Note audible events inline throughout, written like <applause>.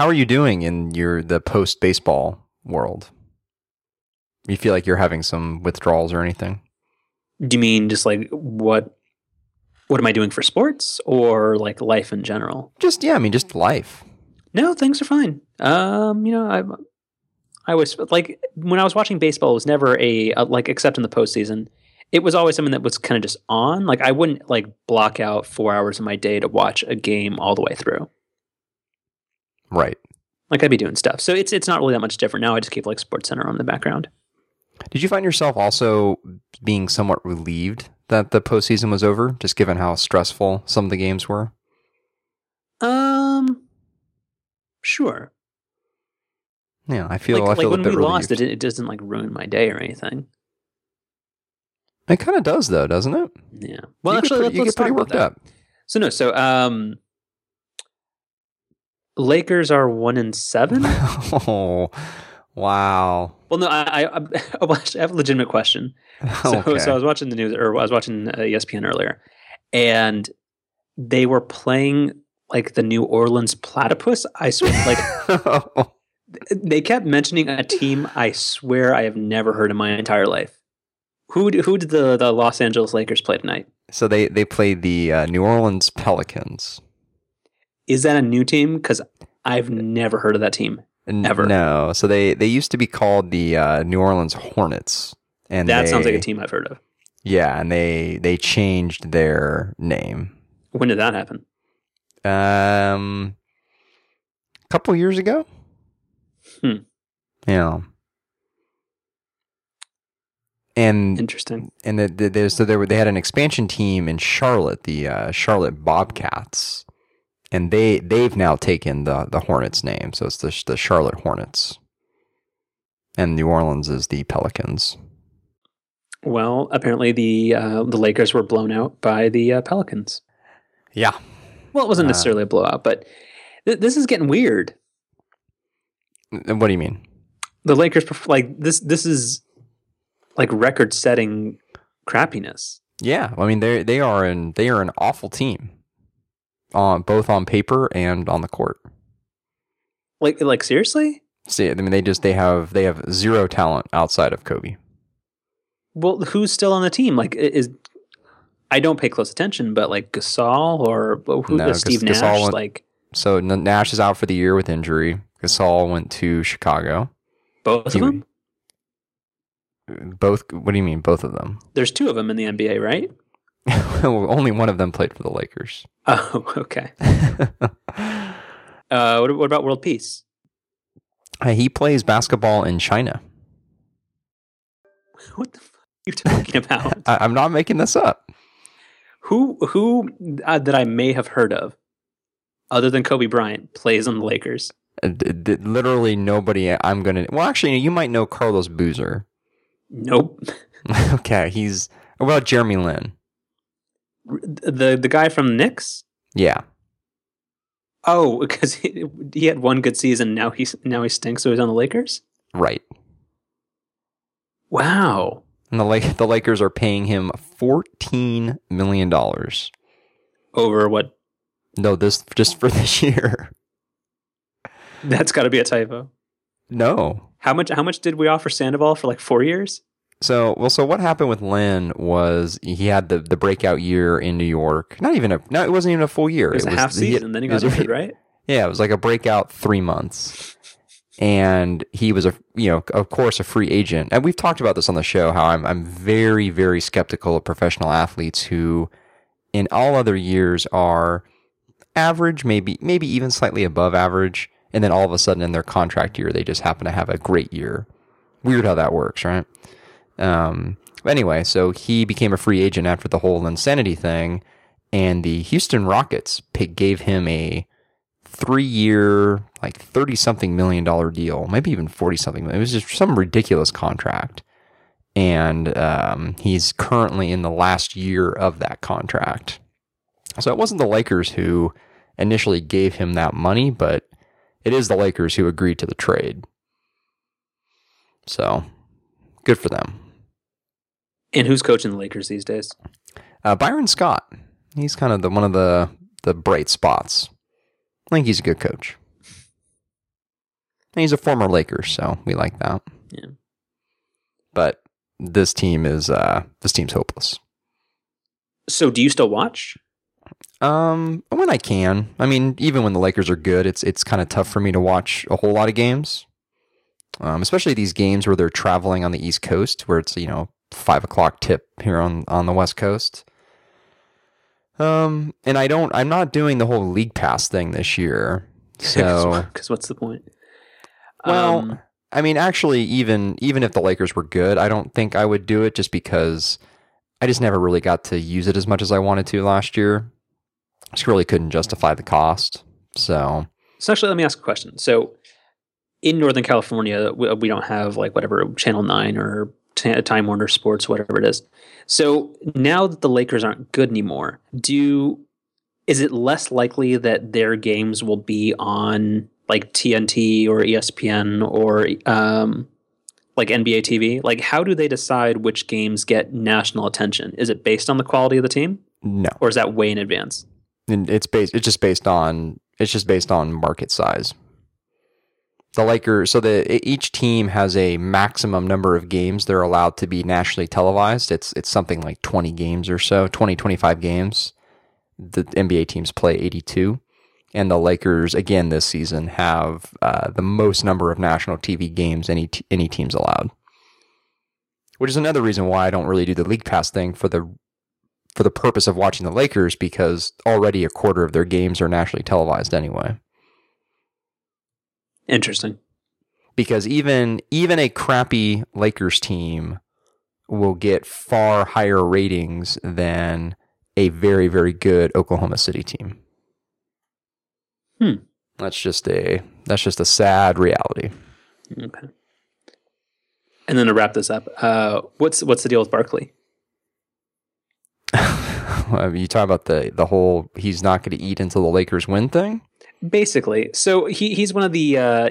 How are you doing in your the post baseball world? You feel like you're having some withdrawals or anything? Do you mean just like what? What am I doing for sports or like life in general? Just yeah, I mean just life. No, things are fine. Um, you know, I I was like when I was watching baseball, it was never a, a like except in the postseason. It was always something that was kind of just on. Like I wouldn't like block out four hours of my day to watch a game all the way through. Right. Like I'd be doing stuff. So it's it's not really that much different now. I just keep like Sports Center on the background. Did you find yourself also being somewhat relieved that the postseason was over, just given how stressful some of the games were? Um, sure. Yeah, I feel like, I like feel a when we bit lost, it, it doesn't like ruin my day or anything. It kind of does though, doesn't it? Yeah. Well, you get actually, pretty, let's, you let's get pretty worked up. So no, so um, Lakers are one and seven. <laughs> oh, wow. well, no, I, I, <laughs> I have a legitimate question. <laughs> So, okay. so I was watching the news, or I was watching uh, ESPN earlier, and they were playing like the New Orleans Platypus. I swear, like they kept mentioning a team. I swear, I have never heard in my entire life. Who who did the the Los Angeles Lakers play tonight? so they they played the uh, New Orleans Pelicans. Is that a new team? Because I've never heard of that team. N- Ever. No. So they they used to be called the uh, New Orleans Hornets. And that sounds like a team I've heard of. Yeah, and they they changed their name. When did that happen? Um, a couple years ago. Hmm. Yeah. And Interesting. and the, the, there's so there were they had an expansion team in Charlotte, the uh, Charlotte Bobcats, and they they've now taken the the Hornets name, so it's the the Charlotte Hornets, and New Orleans is the Pelicans. Well, apparently the uh, the Lakers were blown out by the uh, Pelicans. Yeah, Well, it wasn't Uh, necessarily a blowout, but th- this is getting weird. what do you mean? The Lakers, like this, this is like record-setting crappiness. Yeah, I mean they they are an they are an awful team, on both on paper and on the court. Like, like seriously? See, I mean they just they have they have zero talent outside of Kobe. Well, who's still on the team? Like, is I don't pay close attention, but like Gasol or who? No, uh, Steve Nash? Went- like So Nash is out for the year with injury. Gasol went to Chicago. both He- of them? Both. What do you mean? Both of them? There's two of them in the NBA, right? <laughs> Only one of them played for the Lakers. Oh, <laughs> okay. Uh, what, what about World Peace? he plays basketball in China. <laughs> What the fuck are you talking about? I, I'm not making this up. who who uh, that I may have heard of, other than Kobe Bryant, plays on the Lakers? Uh, d- d- literally nobody. I'm gonna. Well, actually, you might know Carlos Boozer. Nope. okay, he's. What about Jeremy Lin? The the guy from the Knicks. Yeah. Oh, <laughs> because he, he had one good season. Now he's now he stinks. So he's on the Lakers. Right. Wow. And the Lake, the Lakers are paying him fourteen million dollars. Over what? No, this just for <laughs> this year. That's got to be a typo. No. How much? How much did we offer Sandoval for like four years? So well, so what happened with Lin was he had the the breakout year in New York. Not even a no, it wasn't even a full year. It was a half he- season. then he it was got injured, <laughs> right? Yeah, it was like a breakout three months. And he was a you know, of course, a free agent. And we've talked about this on the show, how I'm I'm very, very skeptical of professional athletes who in all other years are average, maybe maybe even slightly above average, and then all of a sudden in their contract year they just happen to have a great year. Weird how that works, right? Um, anyway, so he became a free agent after the whole Linsanity thing, and the Houston Rockets pick, gave him a three year, like 30 something million dollar deal, maybe even 40 something. It was just some ridiculous contract. And um, he's currently in the last year of that contract. So it wasn't the Lakers who initially gave him that money, but it is the Lakers who agreed to the trade. So good for them. And who's coaching the Lakers these days? Uh, Byron Scott, he's kind of the one of the the bright spots. I think he's a good coach. And he's a former Laker, so we like that. Yeah. But this team is uh this team's hopeless. So, do you still watch? Um, when I can. I mean, even when the Lakers are good, it's it's kind of tough for me to watch a whole lot of games. Um, especially these games where they're traveling on the East Coast, where it's you know five o'clock tip here on on the West Coast. Um, and I don't. I'm not doing the whole league pass thing this year. <laughs> So, because what's the point? well, Um, I mean, actually, even even if the Lakers were good, I don't think I would do it just because I just never really got to use it as much as I wanted to last year. Just really couldn't justify the cost. So, So actually, let me ask a question. So, in Northern California, we, we don't have like whatever Channel Nine or Time Warner Sports, whatever it is. So now that the Lakers aren't good anymore, do is it less likely that their games will be on like TNT or ESPN or um, like NBA TV? Like, how do they decide which games get national attention? Is it based on the quality of the team, no, or is that way in advance? and it's based. It's just based on. It's just based on market size. The Lakers. So the each team has a maximum number of games they're allowed to be nationally televised. It's it's something like 20 games or so, 20 25 games. The NBA teams play 82, and the Lakers again this season have uh, the most number of national TV games any t- any teams allowed. Which is another reason why I don't really do the league pass thing for the for the purpose of watching the Lakers because already a quarter of their games are nationally televised anyway. Interesting. Because even even a crappy Lakers team will get far higher ratings than a very very good Oklahoma City team. Hmm. That's just a that's just a sad reality. Okay. And then to wrap this up, uh, what's what's the deal with Barkley? <laughs> you talk about the the whole he's not going to eat until the Lakers win thing. Basically, so he he's one of the uh,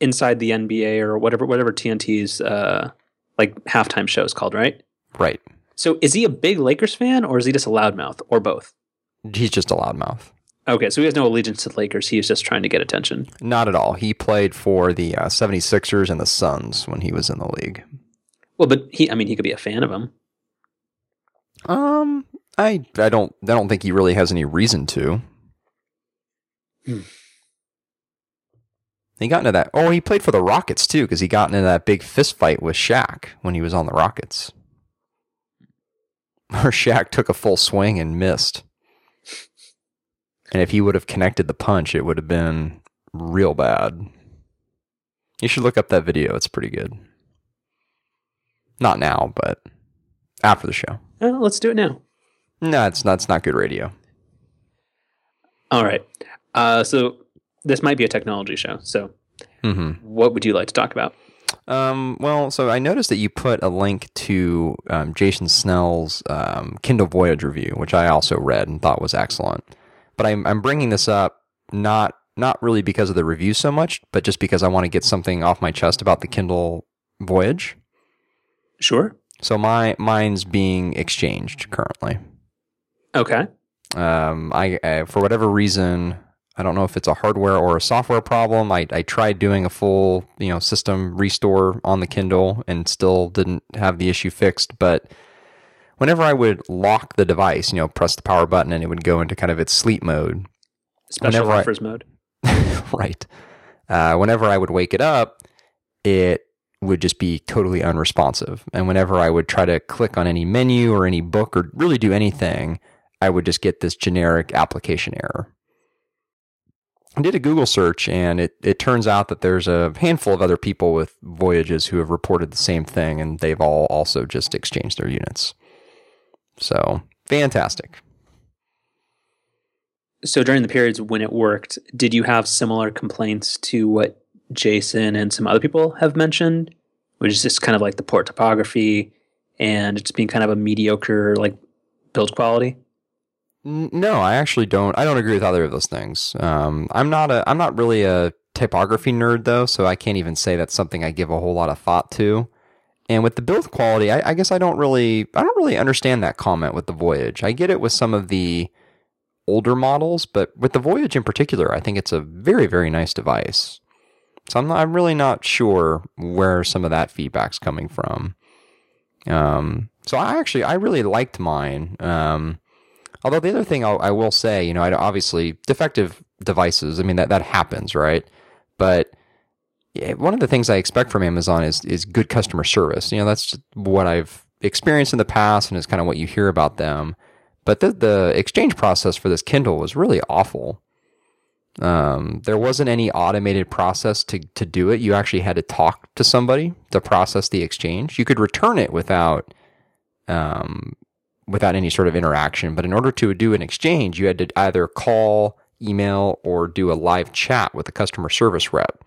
inside the NBA or whatever whatever TNT's uh, like halftime show is called, right? Right. So is he a big Lakers fan or is he just a loudmouth or both? He's just a loudmouth. Okay, so he has no allegiance to the Lakers. He's just trying to get attention. Not at all. He played for the uh, 76ers and the Suns when he was in the league. Well, but he I mean he could be a fan of him. Um, I I don't I don't think he really has any reason to. Hmm. He got into that. Oh, he played for the Rockets too, because he got into that big fist fight with Shaq when he was on the Rockets. <laughs> Where Shaq took a full swing and missed. And if he would have connected the punch, it would have been real bad. You should look up that video. It's pretty good. Not now, but after the show. Uh, let's do it now. No, it's not. It's not good radio. All right. Uh, so this might be a technology show. So hmm what would you like to talk about? Um, well, so I noticed that you put a link to um, Jason Snell's um, Kindle Voyage review, which I also read and thought was excellent. But I'm I'm bringing this up not not really because of the review so much, but just because I want to get something off my chest about the Kindle Voyage. Sure. So my mine's being exchanged currently. Okay. Um, I, I for whatever reason, I don't know if it's a hardware or a software problem. I, I tried doing a full you know system restore on the Kindle and still didn't have the issue fixed. But whenever I would lock the device, you know, press the power button and it would go into kind of its sleep mode. Special Whenever I- offers mode. <laughs> right. Uh, whenever I would wake it up, it would just be totally unresponsive. And whenever I would try to click on any menu or any book or really do anything, I would just get this generic application error. I did a Google search and it, it turns out that there's a handful of other people with Voyages who have reported the same thing and they've all also just exchanged their units. So fantastic. So during the periods when it worked, did you have similar complaints to what Jason and some other people have mentioned, which is just kind of like the port typography and it's being kind of a mediocre like build quality? No, I actually don't. I don't agree with either of those things. Um, I'm not a. I'm not really a typography nerd though, so I can't even say that's something I give a whole lot of thought to. And with the build quality, I, I guess I don't really. I don't really understand that comment with the Voyage. I get it with some of the older models, but with the Voyage in particular, I think it's a very very nice device. So I'm not, I'm really not sure where some of that feedback's coming from. Um, so I actually I really liked mine. Um, although the other thing I'll, I will say, you know, obviously defective devices. I mean that that happens, right? But one of the things I expect from Amazon is is good customer service. You know, that's what I've experienced in the past, and is kind of what you hear about them. But the the exchange process for this Kindle was really awful. Um, there wasn't any automated process to, to do it. You actually had to talk to somebody to process the exchange. You could return it without, um, without any sort of interaction. But in order to do an exchange, you had to either call, email, or do a live chat with a customer service rep,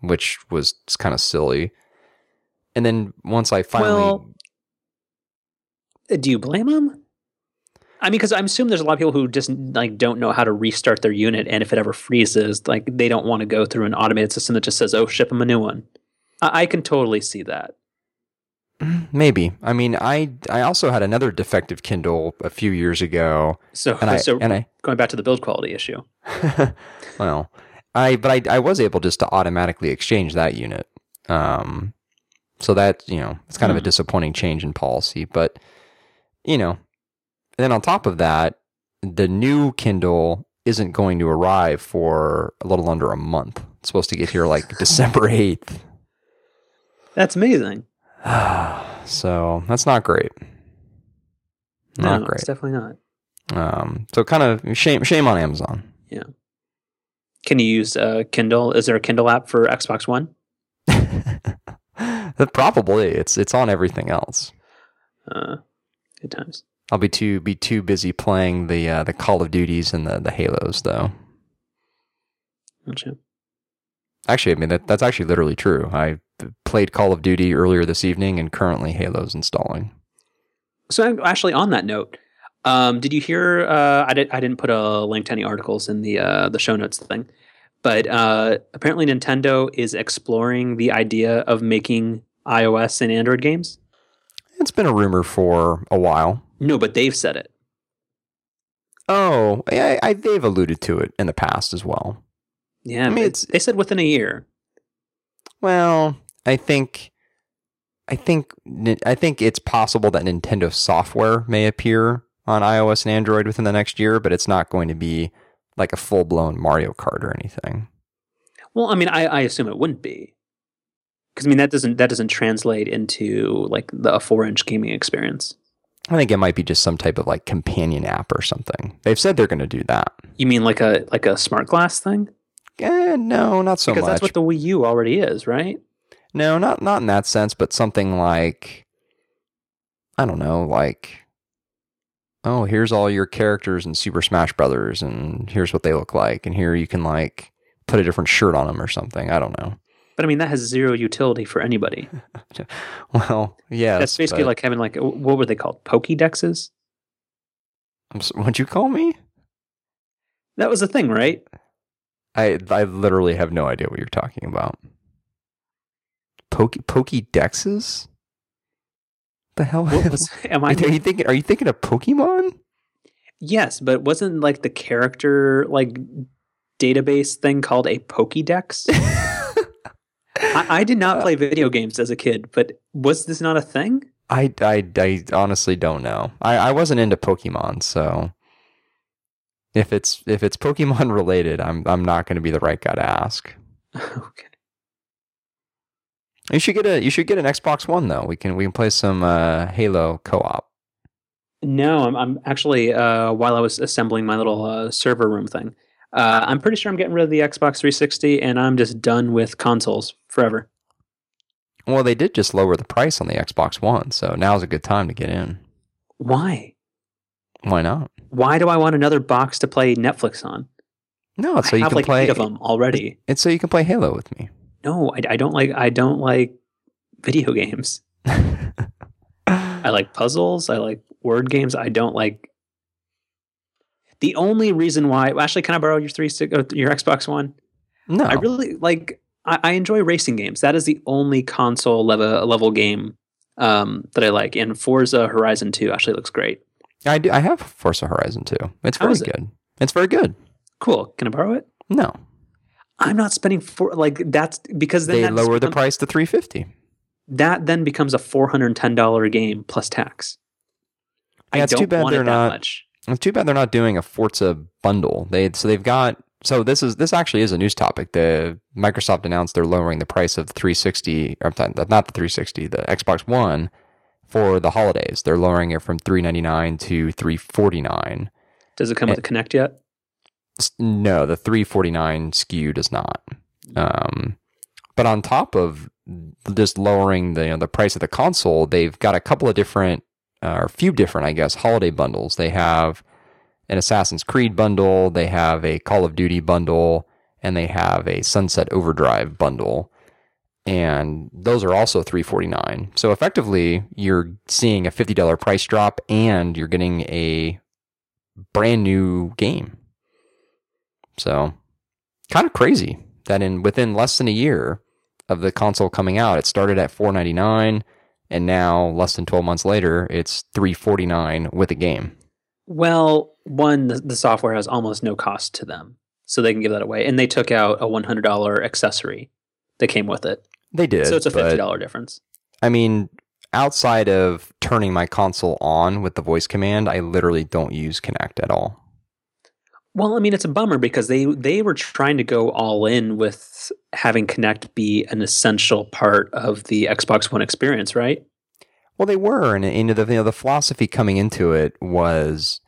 which was kind of silly. And then once I finally, well, do you blame them? I mean, because I'm assuming there's a lot of people who just like don't know how to restart their unit, and if it ever freezes, like they don't want to go through an automated system that just says, "Oh, ship them a new one." I, I can totally see that. Maybe. I mean, I I also had another defective Kindle a few years ago. So, and I, so and I, going back to the build quality issue. <laughs> well, I but I I was able just to automatically exchange that unit. Um, so that you know, it's kind hmm. of a hmm. disappointing change in policy, but you know, and then on top of that, the new Kindle isn't going to arrive for a little under a month. It's supposed to get here like <laughs> December 8th. That's amazing. <sighs> so that's not great. Not no, great. It's definitely not. Um, so kind of shame shame on Amazon. Yeah. Can you use uh, Kindle? Is there a Kindle app for Xbox One? <laughs> Probably. It's it's on everything else. Uh, good times. I'll be too be too busy playing the uh, the Call of Duties and the the Halos though. Gotcha. Actually, I mean that that's actually literally true. I played Call of Duty earlier this evening, and currently Halo's installing. So actually, on that note, um, did you hear? Uh, I did. I didn't put a link to any articles in the uh, the show notes thing, but uh, apparently Nintendo is exploring the idea of making iOS and Android games. It's been a rumor for a while. No, but they've said it. Oh, I, I, they've alluded to it in the past as well. Yeah, I mean, it's, they said within a year. Well, I think, I think, I think it's possible that Nintendo software may appear on iOS and Android within the next year, but it's not going to be like a full blown Mario Kart or anything. Well, I mean, I, I assume it wouldn't be because I mean that doesn't that doesn't translate into like the four inch gaming experience. I think it might be just some type of like companion app or something. They've said they're going to do that. You mean like a like a smart glass thing? Eh, no, not so because much. That's what the Wii U already is, right? No, not not in that sense, but something like I don't know, like oh, here's all your characters in Super Smash Brothers, and here's what they look like, and here you can like put a different shirt on them or something. I don't know. But I mean, that has zero utility for anybody. <laughs> well, yeah. That's basically but... like having like what were they called? Pokédexes. So, what'd you call me? That was a thing, right? I I literally have no idea what you're talking about. Poke Pokédexes? The hell was, <laughs> am I? Are you thinking? Are you thinking of Pokemon? Yes, but wasn't like the character like database thing called a Pokédex? <laughs> I, I, did not uh, play video games as a kid, but was this not a thing? I, I, I honestly don't know. I, I wasn't into Pokemon, so if it's if it's Pokemon <laughs> related, I'm I'm not going to be the right guy to ask. <laughs> okay. You should get a you should get an Xbox One though. We can we can play some uh, Halo co-op. No, I'm I'm actually uh, while I was assembling my little uh, server room thing, uh, I'm pretty sure I'm getting rid of the Xbox 360 and I'm just done with consoles forever. Well, they did just lower the price on the Xbox One, so now's a good time to get in. Why? Why not? Why do I want another box to play Netflix on? No, it's so you have can like play eight of them already. And so you can play Halo with me. No, I, I don't like. I don't like video <laughs> games. I like puzzles. I like word games. I don't like the only reason why, actually, can I borrow your three uh, your Xbox One? No, I really like. I, I, enjoy racing games. That is the only console level level game um, that I like. And Forza Horizon Two actually looks great. I do. I have Forza Horizon Two. It's How very good. It? It's very good. Cool. Can I borrow it? No. I'm not spending for like that's because then they lower the price to 350. That then becomes a four hundred and ten dollar game plus tax. Yeah, I it's too don't bad want they're it that not- much. It's too bad they're not doing a Forza bundle. They so they've got so this is this actually is a news topic. The Microsoft announced they're lowering the price of the 360 or not the 360, the Xbox One for the holidays. They're lowering it from 399 to 349. Does it come with Eh. a Kinect yet? No, the 349 SKU does not. Um, but on top of just lowering the you know, the price of the console, they've got a couple of different, uh, or a few different, I guess, holiday bundles. They have an Assassin's Creed bundle, they have a Call of Duty bundle, and they have a Sunset Overdrive bundle. And those are also 349. So effectively, you're seeing a $50 price drop and you're getting a brand new game. So, kind of crazy that in within less than a year of the console coming out, it started at 499 and now less than 12 months later, it's 349 with a game. Well, one, the, the software has almost no cost to them, so they can give that away. And they took out a one hundred dollar accessory that came with it, They did. so it's a fifty dollar difference. I mean, outside of turning my console on with the voice command, I literally don't use Kinect at all. Well, I mean, it's a bummer because they they were trying to go all in with having Kinect be an essential part of the Xbox One experience, right? Well, they were, and, and the you know the philosophy coming into it was,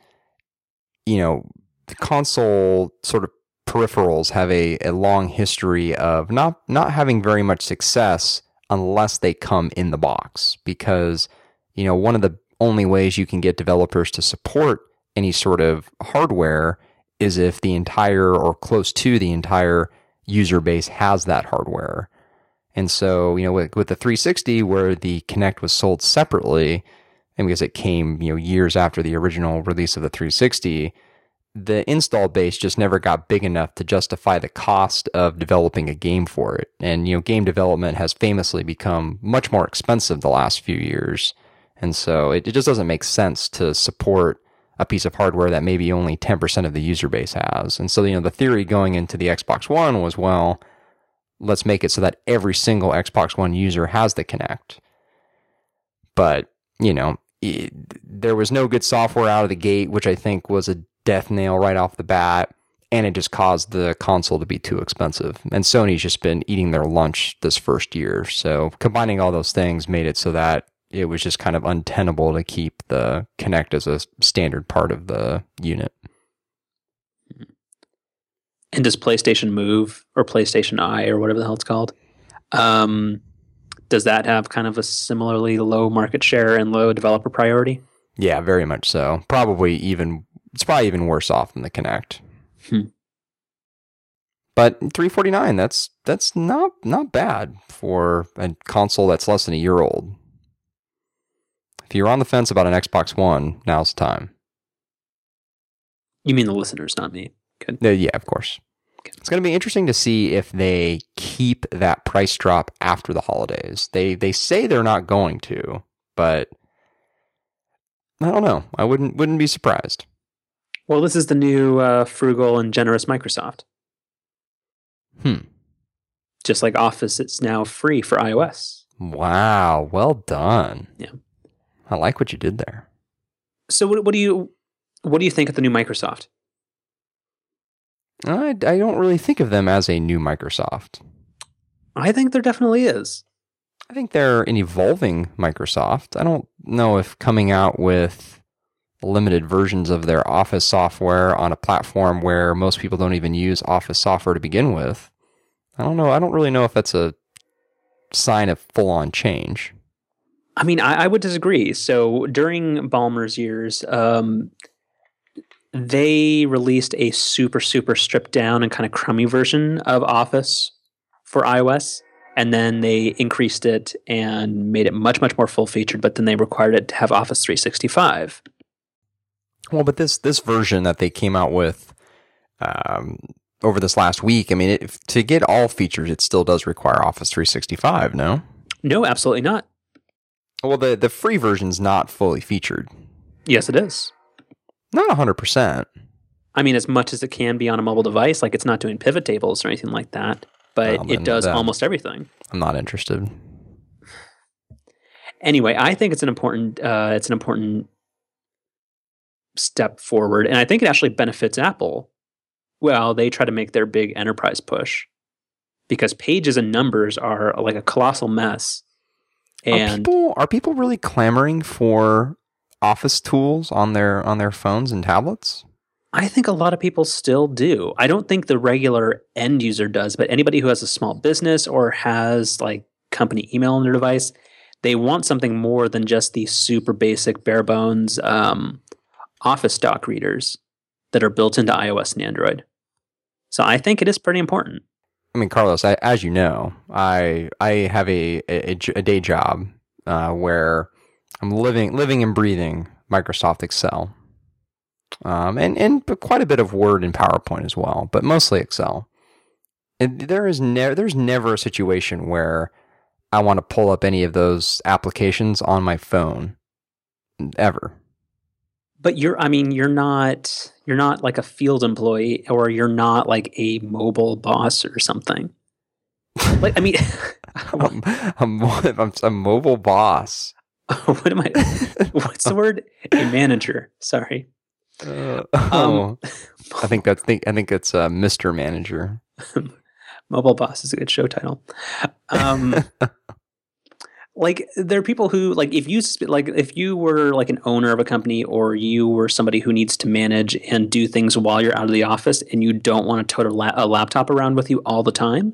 you know, the console sort of peripherals have a, a long history of not not having very much success unless they come in the box because you know one of the only ways you can get developers to support any sort of hardware is if the entire or close to the entire user base has that hardware. And so, you know, with, with the 360, where the Kinect was sold separately, and because it came, you know, years after the original release of the 360, the install base just never got big enough to justify the cost of developing a game for it. And, you know, game development has famously become much more expensive the last few years. And so it, it just doesn't make sense to support a piece of hardware that maybe only 10% of the user base has. And so, you know, the theory going into the Xbox One was, well, let's make it so that every single Xbox One user has the Kinect. But, you know, it, there was no good software out of the gate, which I think was a death nail right off the bat. And it just caused the console to be too expensive. And Sony's just been eating their lunch this first year. So combining all those things made it so that it was just kind of untenable to keep the Kinect as a standard part of the unit. And does PlayStation Move or PlayStation Eye or whatever the hell it's called, um, does that have kind of a similarly low market share and low developer priority? Yeah, very much so. Probably even it's probably even worse off than the Kinect. Hmm. But 349, that's that's not not bad for a console that's less than a year old. If you're on the fence about an Xbox One, now's the time. You mean the listeners, not me. Good. Uh, yeah, of course. It's going to be interesting to see if they keep that price drop after the holidays. They they say they're not going to, but I don't know. I wouldn't wouldn't be surprised. Well, this is the new uh, frugal and generous Microsoft. Hmm. Just like Office, it's now free for iOS. Wow, well done. Yeah. I like what you did there. So, what, what do you what do you think of the new Microsoft? I, I don't really think of them as a new Microsoft. I think there definitely is. I think they're an evolving Microsoft. I don't know if coming out with limited versions of their Office software on a platform where most people don't even use Office software to begin with. I don't know. I don't really know if that's a sign of full on change. I mean, I, I would disagree. So during Ballmer's years, um, they released a super, super stripped down and kind of crummy version of Office for iOS. And then they increased it and made it much, much more full featured, but then they required it to have Office 365. Well, but this this version that they came out with um, over this last week, I mean, it, to get all features, it still does require Office 365. No. No, absolutely not. Well, the the free version's not fully featured. Yes, it is. Not hundred percent. I mean, as much as it can be on a mobile device, like it's not doing pivot tables or anything like that, but Well, it does almost everything. I'm not interested. Anyway, I think it's an important uh, it's an important step forward, and I think it actually benefits Apple. Well, they try to make their big enterprise push because pages and numbers are like a colossal mess, are and people are people really clamoring for Office tools on their on their phones and tablets? I think a lot of people still do. I don't think the regular end user does, but anybody who has a small business or has like company email on their device, they want something more than just the super basic, bare bones um, Office doc readers that are built into iOS and Android. So I think it is pretty important. I mean, Carlos, I, as you know, I I have a a, a day job uh, where I'm living living and breathing Microsoft Excel, um, and and quite a bit of Word and PowerPoint as well, but mostly Excel. And there is never there's never a situation where I want to pull up any of those applications on my phone, ever. But you're I mean, you're not you're not like a field employee or you're not like a mobile boss or something. Like I mean <laughs> I'm, I'm, I'm a mobile boss. <laughs> what am I what's the word? A manager. Sorry. Uh, Um, oh, I think that's think I think it's uh, Mr. Manager. <laughs> Mobile Boss is a good show title. Um, like there are people who like if you like if you were like an owner of a company or you were somebody who needs to manage and do things while you're out of the office and you don't want to tote a, la- a laptop around with you all the time,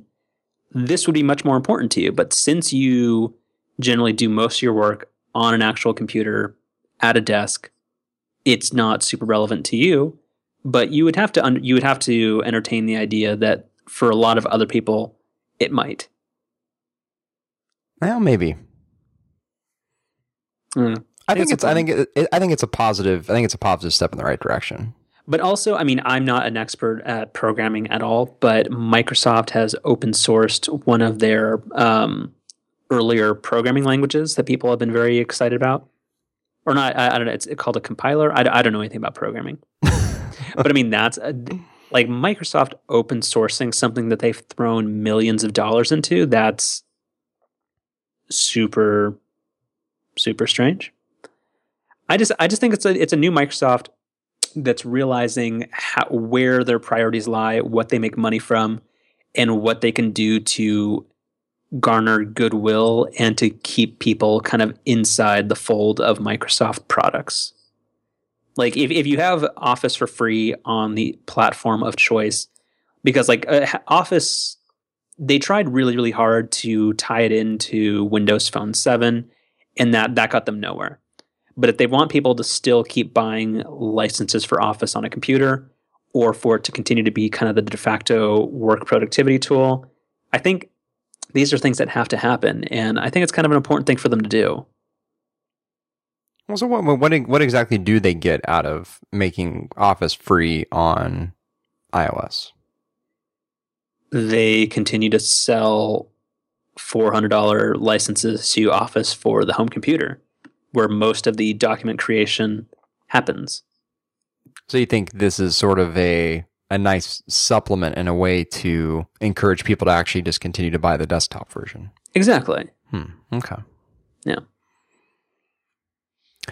this would be much more important to you. But since you generally do most of your work on an actual computer at a desk, it's not super relevant to you. But you would have to un- you would have to entertain the idea that for a lot of other people, it might. Well, maybe. Mm. I think It's a it's. I think. It, it- I think it's a positive. I think it's a positive step in the right direction. But also, I mean, I'm not an expert at programming at all, but Microsoft has open sourced one of their um, earlier programming languages that people have been very excited about. Or not, I, I don't know, it's called a compiler. I, I don't know anything about programming. <laughs> but I mean, that's a, like Microsoft open sourcing something that they've thrown millions of dollars into. That's super, super strange. I just, I just think it's a, it's a new Microsoft that's realizing how, where their priorities lie, what they make money from, and what they can do to garner goodwill and to keep people kind of inside the fold of Microsoft products. Like if, if you have Office for free on the platform of choice, because like uh, Office, they tried really, really hard to tie it into Windows Phone 7, and that, that got them nowhere. But if they want people to still keep buying licenses for Office on a computer or for it to continue to be kind of the de facto work productivity tool, I think these are things that have to happen. And I think it's kind of an important thing for them to do. Well, so what? What? What exactly do they get out of making Office free on iOS? They continue to sell $400 licenses to Office for the home computer, where most of the document creation happens. So you think this is sort of a a nice supplement and a way to encourage people to actually just continue to buy the desktop version? Exactly. Hmm. Okay. Yeah.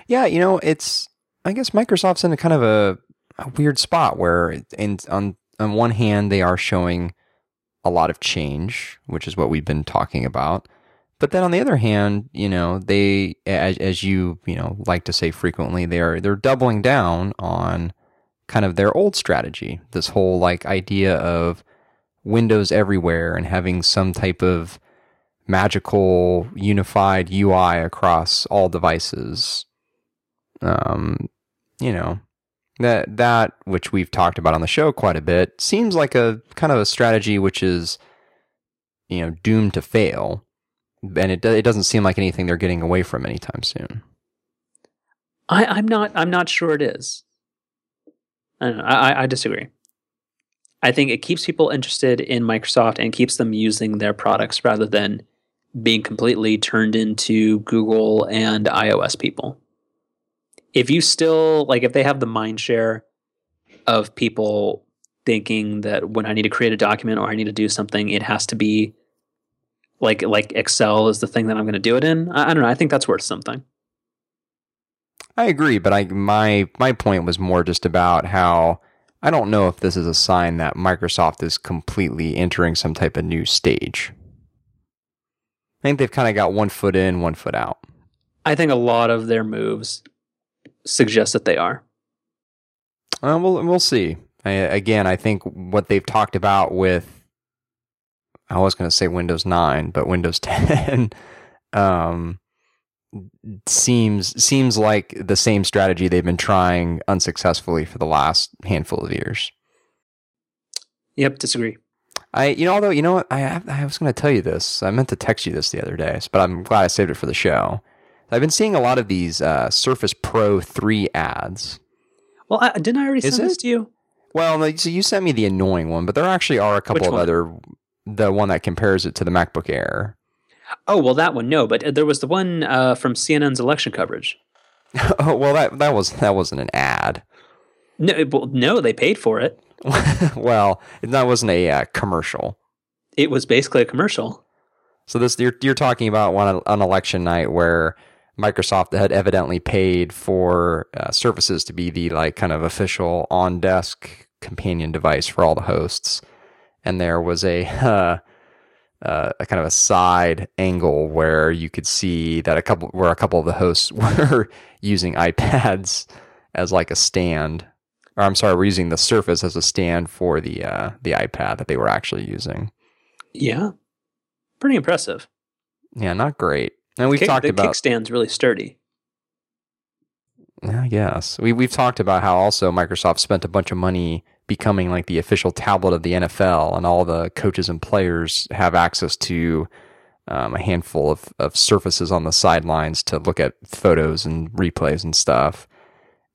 Yeah, you know, it's I guess Microsoft's in a kind of a, a weird spot where in, on on one hand they are showing a lot of change, which is what we've been talking about. But then on the other hand, you know, they as, as you, you know, like to say frequently, they're they're doubling down on kind of their old strategy. This whole like idea of Windows everywhere and having some type of magical unified UI across all devices. Um, you know, that that which we've talked about on the show quite a bit seems like a kind of a strategy which is you know doomed to fail and it, it doesn't seem like anything they're getting away from anytime soon I, I'm not. I'm not sure it is. I know. I- I disagree. I think it keeps people interested in Microsoft and keeps them using their products rather than being completely turned into Google and iOS people. If you still like, if they have the mind share of people thinking that when I need to create a document or I need to do something, it has to be like like Excel is the thing that I'm going to do it in. I, I don't know. I think that's worth something. I agree, but I my my point was more just about how I don't know if this is a sign that Microsoft is completely entering some type of new stage. I think they've kind of got one foot in, one foot out. I think a lot of their moves suggest that they are. Uh, we'll we'll see. I, again, I think what they've talked about with I was going to say Windows 9, but Windows <laughs> 10 um, seems seems like the same strategy they've been trying unsuccessfully for the last handful of years. Yep, disagree. I you know although you know what I I was going to tell you this. I meant to text you this the other day, but I'm glad I saved it for the show. I've been seeing a lot of these uh, Surface Pro 3 ads. Well, I, didn't I already Is send this to you? Well, no, so you sent me the annoying one, but there actually are a couple of other the one that compares it to the MacBook Air. Oh, well, that one, no. But uh, there was the one uh, from CNN's election coverage. <laughs> oh, well that that was that wasn't an ad. No, no, they paid for it. <laughs> well, that wasn't a uh, commercial. It was basically a commercial. So this you're you're talking about one on election night where Microsoft had evidently paid for uh, Surfaces to be the like kind of official on desk companion device for all the hosts, and there was a uh, <laughs> uh, a kind of a side angle where you could see that a couple where a couple of the hosts <laughs> were using iPads as like a stand. Or I'm sorry, we're using the Surface as a stand for the uh, the iPad that they were actually using. Yeah. Pretty impressive. Yeah, not great. And we've Kick- talked the about kickstand's really sturdy. Yeah, I guess. We we've talked about how also Microsoft spent a bunch of money becoming like the official tablet of the NFL, and all the coaches and players have access to um, a handful of, of surfaces on the sidelines to look at photos and replays and stuff.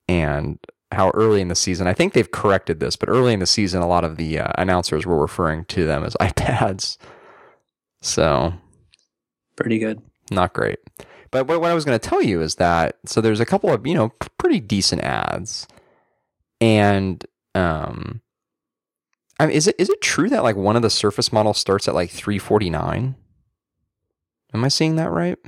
And how early in the season, I think they've corrected this, but early in the season, a lot of the uh, announcers were referring to them as <laughs> iPads. So Pretty good. Not great. But what, what I was going to tell you is that so there's a couple of you know pretty decent ads, and um, I mean, is it is it true that like one of the Surface models starts at like three forty nine? Am I seeing that right?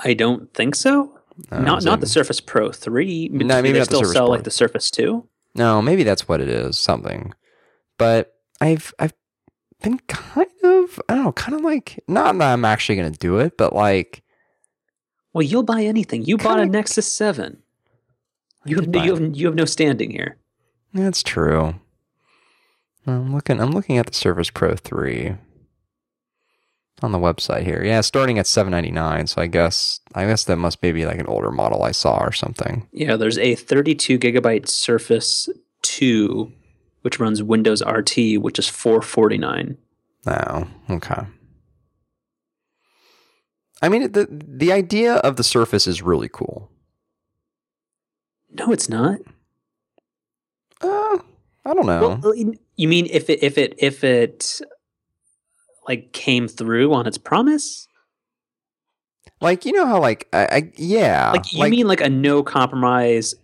I don't think so. Uh, not not the Surface Pro 3. No, maybe they still sell Pro. like the Surface 2? No, maybe that's what it is. Something, but I've I've been kind of I don't know, kind of like not that I'm actually going to do it, but like Well, you'll buy anything. You bought a Nexus 7. You have, no, you, have, you have no standing here. That's true. I'm looking. I'm looking at the Surface Pro three on the website here. Yeah, starting at 799. So I guess I guess that must maybe like an older model I saw or something. Yeah, there's a 32 gigabyte Surface 2, which runs Windows RT, which is 449. Oh, okay. I mean, the the idea of the Surface is really cool. No, it's not. Uh, I don't know. Well, you mean if it if it if it like came through on its promise? like you know how like I, I yeah, Like you mean like a no compromise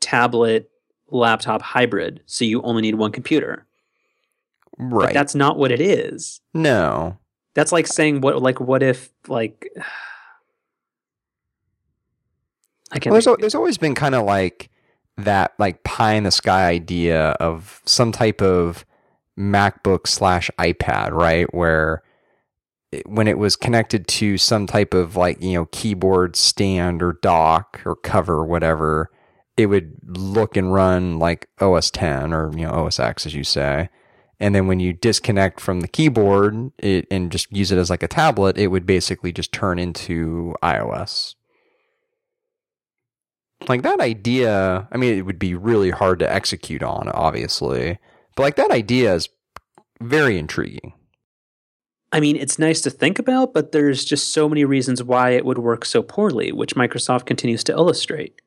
tablet laptop hybrid, so you only need one computer. But right? that's not what it is. no. That's like saying what like what if like <sighs> I can't Well, there's, think al- of it. there's always been kind of like that like pie in the sky idea of some type of MacBook slash iPad, right? Where it- when it was connected to some type of like, you know, keyboard stand or dock or cover or whatever, it would look and run like OS 10 or, you know, OS X, as you say. And then when you disconnect from the keyboard it, and just use it as like a tablet, it would basically just turn into iOS like that idea i mean it would be really hard to execute on obviously but like that idea is very intriguing I mean, it's nice to think about, but there's just so many reasons why it would work so poorly, which Microsoft continues to illustrate.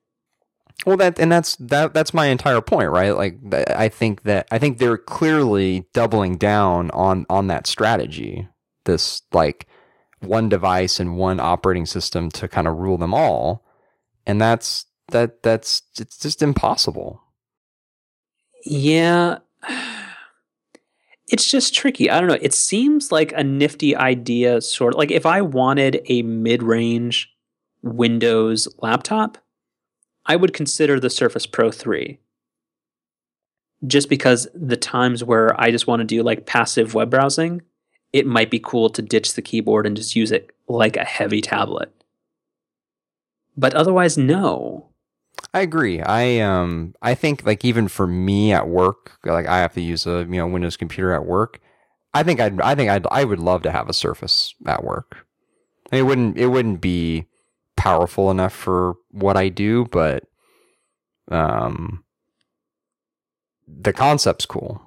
Well that and that's that that's my entire point right like i think that i think they're clearly doubling down on on that strategy this like one device and one operating system to kind of rule them all and that's that that's it's just impossible Yeah. It's just tricky. I don't know. It seems like a nifty idea, sort of like if I wanted a mid range Windows laptop, I would consider the Surface Pro 3. Just because the times where I just want to do like passive web browsing, it might be cool to ditch the keyboard and just use it like a heavy tablet. But otherwise, no. I agree. I um I think like even for me at work, like I have to use a you know Windows computer at work. I think I'd I think I'd I would love to have a Surface at work. It wouldn't it wouldn't be powerful enough for what I do, but um the concept's cool.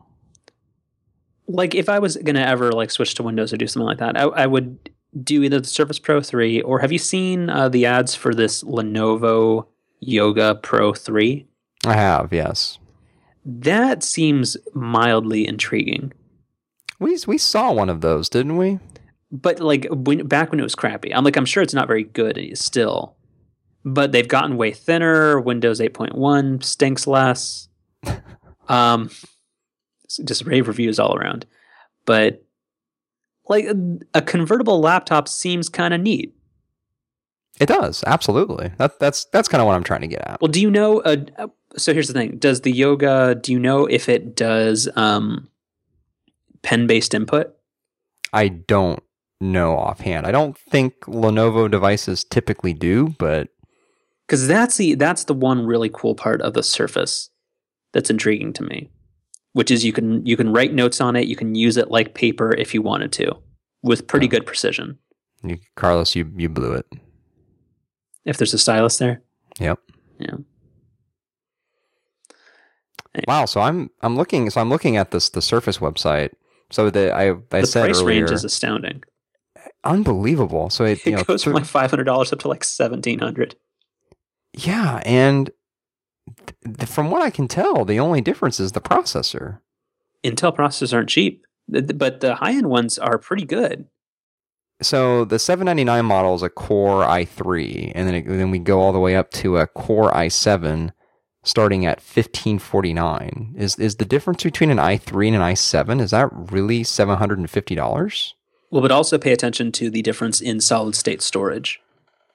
Like if I was gonna ever like switch to Windows or do something like that, I, I would do either the Surface Pro 3 or have you seen uh, the ads for this Lenovo Yoga Pro 3? I have, yes. That seems mildly intriguing. We we saw one of those, didn't we? But like when, back when it was crappy, I'm like I'm sure it's not very good still. But they've gotten way thinner. Windows 8.1 stinks less. <laughs> um, just rave reviews all around. But like a, convertible laptop seems kind of neat. It does absolutely. That that's that's kind of what I'm trying to get at. Well, do you know? Uh, so here's the thing: Does the yoga? Do you know if it does um, pen based input? I don't know offhand. I don't think Lenovo devices typically do, but because that's the that's the one really cool part of the Surface that's intriguing to me, which is you can you can write notes on it, you can use it like paper if you wanted to, with pretty good precision. You, Carlos, you you blew it. If there's a stylus there. Yep. Yeah. Wow. So I'm I'm looking. So I'm looking at this the Surface website. So the I I the said price earlier, range is astounding. Unbelievable. So it, It know, goes from like five hundred dollars up to like seventeen hundred. yeah, and th- from what I can tell, the only difference is the processor. Intel processors aren't cheap, th- th- but the high end ones are pretty good. So the 799 model is a Core i3, and then it, then we go all the way up to a Core i7, starting at 1549. Is is the difference between an i3 and an i7 is that really 750 dollars? Well, but also pay attention to the difference in solid state storage.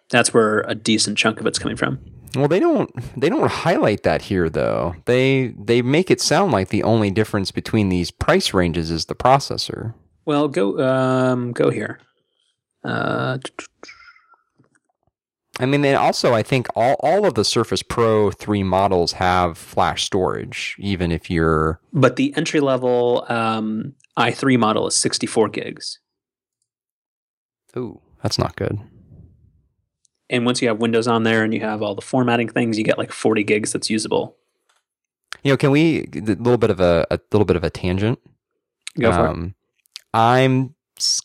That's where a decent chunk of it's coming from. Well, they don't they don't highlight that here though. They they make it sound like the only difference between these price ranges is the processor. Well, go um, go here. Uh, I mean, then also I think all all of the Surface Pro 3 models have flash storage, even if you're but the entry level um, i3 model is 64 gigs, Ooh, that's not good. and once you have Windows on there and you have all the formatting things, you get like 40 gigs that's usable. You know, can we a little bit of a a little bit of a tangent? Go for it. um, I'm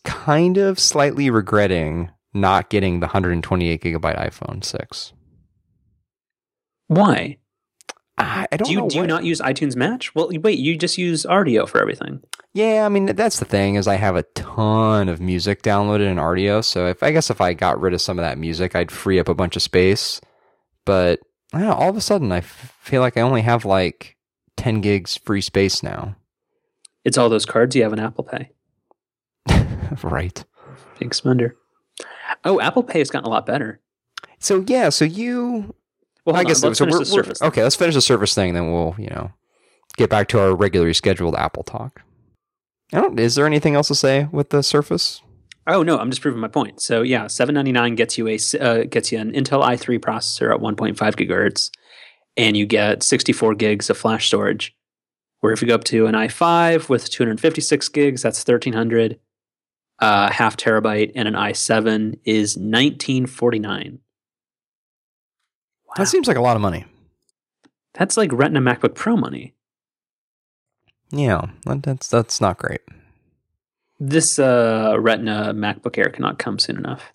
kind of slightly regretting not getting the 128 gigabyte iPhone 6. Why? I, I don't Do you know do you not use iTunes Match? Well, wait, you just use Rdio for everything. Yeah, I mean that's the thing is I have a ton of music downloaded in Rdio, so if I guess if I got rid of some of that music, I'd free up a bunch of space. But I don't know, all of a sudden I f- feel like I only have like 10 gigs free space now. It's all those cards you have in Apple Pay. <laughs> right. Thanks, spender. Oh, Apple Pay has gotten a lot better. So yeah, so you Well, I on, guess let's so. We're, the we're- okay, let's finish the Surface thing, then we'll you know get back to our regularly scheduled Apple talk. I don't. Is there anything else to say with the Surface? Oh no, I'm just proving my point. So yeah, 799 gets you a uh, gets you an Intel i3 processor at 1.5 gigahertz, and you get 64 gigs of flash storage. Where if you go up to an i5 with 256 gigs, that's 1300. Uh, half terabyte and an i7 is 1949. That seems like a lot of money. that's like Retina MacBook Pro money. Yeah, that's that's not great. This uh, Retina MacBook Air cannot come soon enough.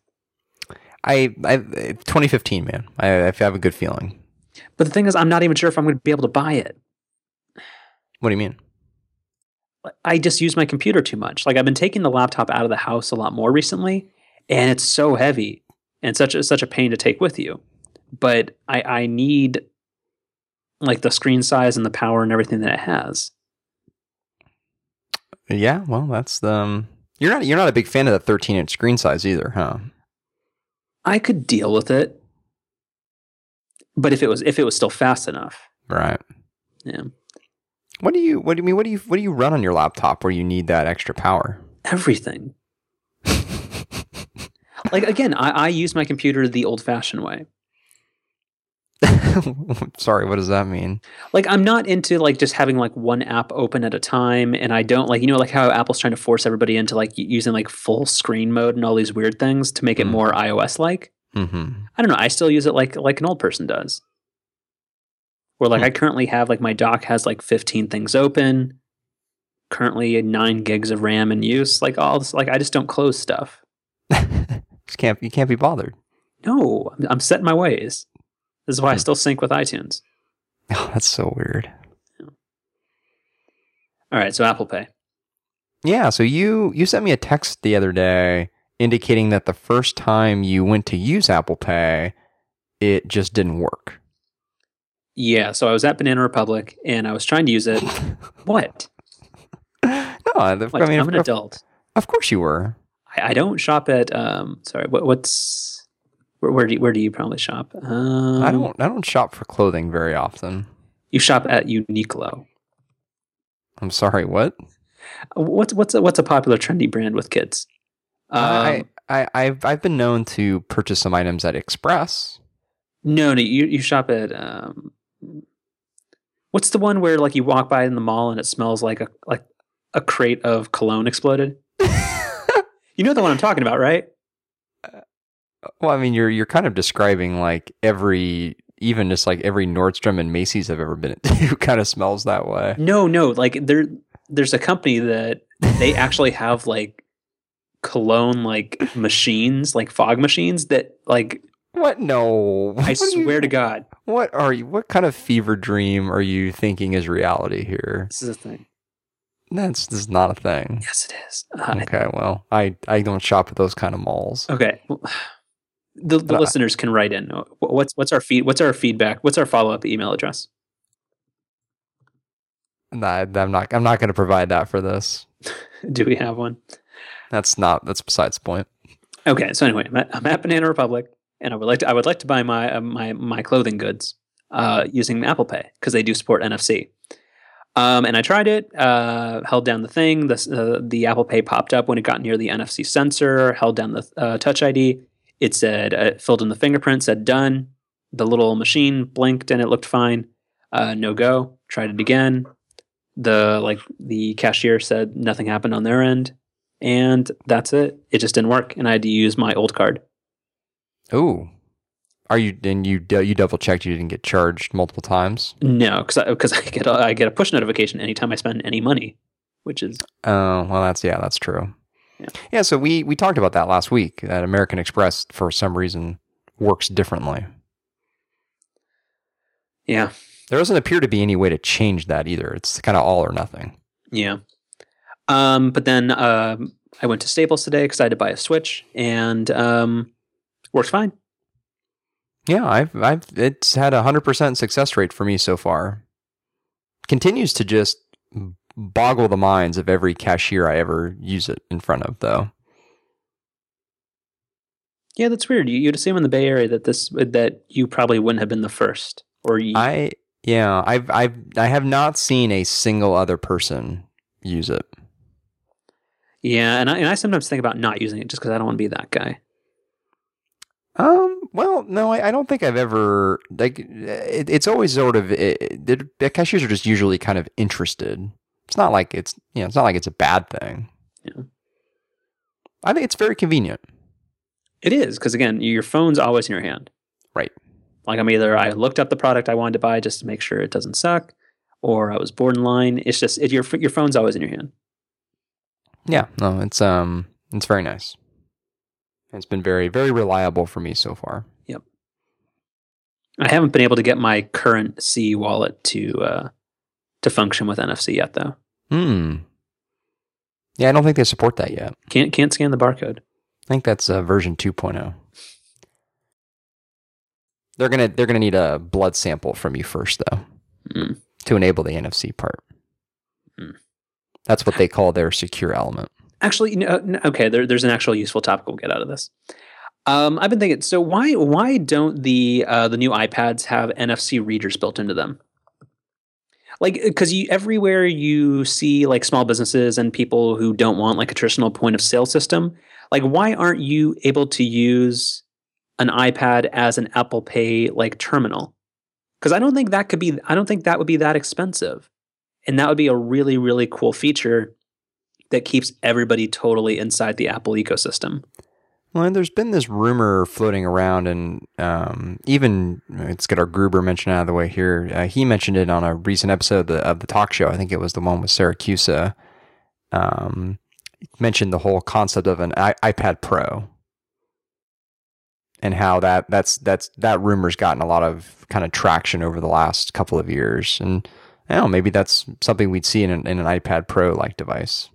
I, I 2015, man. I, I have a good feeling. But the thing is, I'm not even sure if I'm going to be able to buy it. What do you mean? I just use my computer too much. Like I've been taking the laptop out of the house a lot more recently, and it's so heavy and such a, such a pain to take with you. But I, I need like the screen size and the power and everything that it has. Yeah, well, that's the. Um, you're not you're not a big fan of the 13 inch screen size either, huh? I could deal with it, but if it was if it was still fast enough, Right. yeah. What do you what do you mean what do you what do you run on your laptop where you need that extra power? Everything. <laughs> like again, I, I use my computer the old fashioned way. <laughs> Sorry, what does that mean? Like I'm not into like just having like one app open at a time, and I don't like you know like how Apple's trying to force everybody into like using like full screen mode and all these weird things to make it Mm. more iOS like. Mm-hmm. I don't know. I still use it like like an old person does. Where like Hmm. I currently have like my dock has like 15 things open. Currently nine gigs of RAM in use. Like all this, like I just don't close stuff. <laughs> just can't you can't be bothered. No, I'm, I'm set in my ways. This is why I Hmm. still sync with iTunes. <laughs> Oh, that's so weird. All right, so Apple Pay. Yeah, so you you sent me a text the other day indicating that the first time you went to use Apple Pay, it just didn't work. Yeah, so I was at Banana Republic and I was trying to use it. <laughs> what? no, I Like, mean, I'm an of, adult. of course you were. I, I don't shop at. Um, sorry, what, what's where, where do you, where do you probably shop? Um, I don't I don't shop for clothing very often. You shop at Uniqlo. I'm sorry, what? What's what's a, what's a popular trendy brand with kids? Um, I, I I've I've been known to purchase some items at Express. no, no, you you shop at. Um, what's the one where like you walk by in the mall and it smells like a like a crate of cologne exploded? <laughs> You know the one I'm talking about, right? Well, I mean, you're you're kind of describing like every, even just like every Nordstrom and Macy's I've ever been to, <laughs> kind of smells that way. No, no, like there there's a company that they actually have like cologne like machines, like fog machines that like What? No. I What are you- swear to God, What are you? What kind of fever dream are you thinking is reality here? this is a thing. That's this is not a thing. Yes, it is. Uh, Okay, well, I I don't shop at those kind of malls. Okay. well, The, the listeners can write in. What's what's our feed? What's our feedback? What's our follow up email address? Nah, I'm not. I'm not going to provide that for this. <laughs> Do we have one? That's not. That's besides the point. Okay. So anyway, I'm at, I'm at Banana Republic, and I would like to I would like to buy my uh, my my clothing goods uh, using Apple Pay because they do support NFC. Um, and I tried it. Uh, held down the thing. The uh, the Apple Pay popped up when it got near the NFC sensor. Held down the uh, Touch ID. It said uh, filled in the fingerprint. Said done. The little machine blinked and it looked fine. Uh, no go. Tried it again. The like the cashier said nothing happened on their end, and that's it. It just didn't work, and I had to use my old card. Ooh, are you? then you you double checked you didn't get charged multiple times. No, because I, because I get a, I get a push notification anytime I spend any money, which is Oh, well, that's yeah, that's true. Yeah. yeah. So we we talked about that last week. That American Express, for some reason, works differently. yeah There doesn't appear to be any way to change that either. It's kind of all or nothing. yeah. Um, but then um, I went to Staples today because I had to buy a Switch, and um, works fine. Yeah, I've I've it's had a hundred percent success rate for me so far. Continues to just boggle the minds of every cashier I ever use it in front of, though. Yeah, that's weird. You, you'd assume in the Bay Area that this that you probably wouldn't have been the first, or you, I yeah, I've I've I have not seen a single other person use it. yeah, and I and I sometimes think about not using it just because I don't want to be that guy. Um. Well, no, I, I don't think I've ever like. It, it's always sort of it, it, the cashiers are just usually kind of interested. It's not like it's you know it's not like it's a bad thing. Yeah. I think it's very convenient. It is because again, your phone's always in your hand. Right. Like I'm either I looked up the product I wanted to buy just to make sure it doesn't suck, or I was bored in line. It's just it, your your phone's always in your hand. Yeah. No, it's um it's very nice. It's been very very reliable for me so far. Yep. I haven't been able to get my CurrentC wallet to uh, to function with NFC yet, though. Hmm. Yeah, I don't think they support that yet. Can't can't scan the barcode. I think that's uh, version 2.0. They're gonna they're gonna need a blood sample from you first, though. Mm. to enable the NFC part. Mm. That's what they call their secure element. Actually, no, no, okay. There, there's an actual useful topic we'll get out of this. Um, I've been thinking. So why why don't the uh, the new iPads have NFC readers built into them? Like, because you everywhere you see like small businesses and people who don't want like a traditional point of sale system. Like, why aren't you able to use an iPad as an Apple Pay like terminal? Because I don't think that could be. I don't think that would be that expensive, and that would be a really really cool feature that keeps everybody totally inside the Apple ecosystem. Well, and there's been this rumor floating around, and um, even let's get our Gruber mentioned out of the way here. Uh, he mentioned it on a recent episode of the, of the talk show. I think it was the one with Siracusa. Um, mentioned the whole concept of an I- iPad Pro and how that that's that's that rumor's gotten a lot of kind of traction over the last couple of years, and I don't know, maybe that's something we'd see in an, in an iPad Pro like device.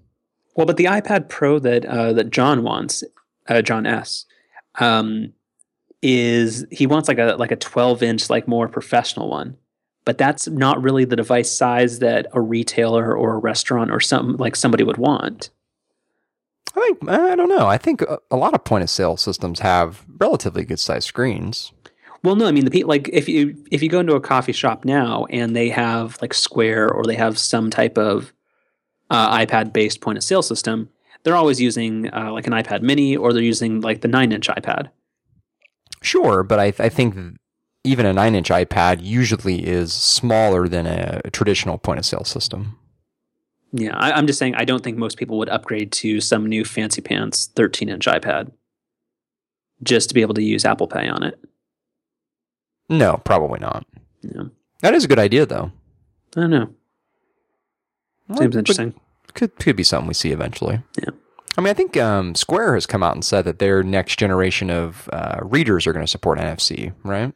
Well, but the iPad Pro that uh, that John wants, uh, John S, um, is he wants like a like a 12 inch like more professional one, but that's not really the device size that a retailer or a restaurant or some like somebody would want. I think I don't know. I think a, a lot of point of sale systems have relatively good sized screens. Well, no, I mean the like if you if you go into a coffee shop now and they have like Square or they have some type of uh, iPad based point of sale system, they're always using uh, like an iPad Mini or they're using like the nine inch iPad. Sure, but I, I think even a nine inch iPad usually is smaller than a, a traditional point of sale system. Yeah, I, I'm just saying I don't think most people would upgrade to some new fancy pants 13 inch iPad just to be able to use Apple Pay on it. No, probably not. Yeah. That is a good idea, though. I don't know. Well, Seems but interesting. Could could be something we see eventually. Yeah. I mean, I think um, Square has come out and said that their next generation of uh, readers are going to support NFC, right?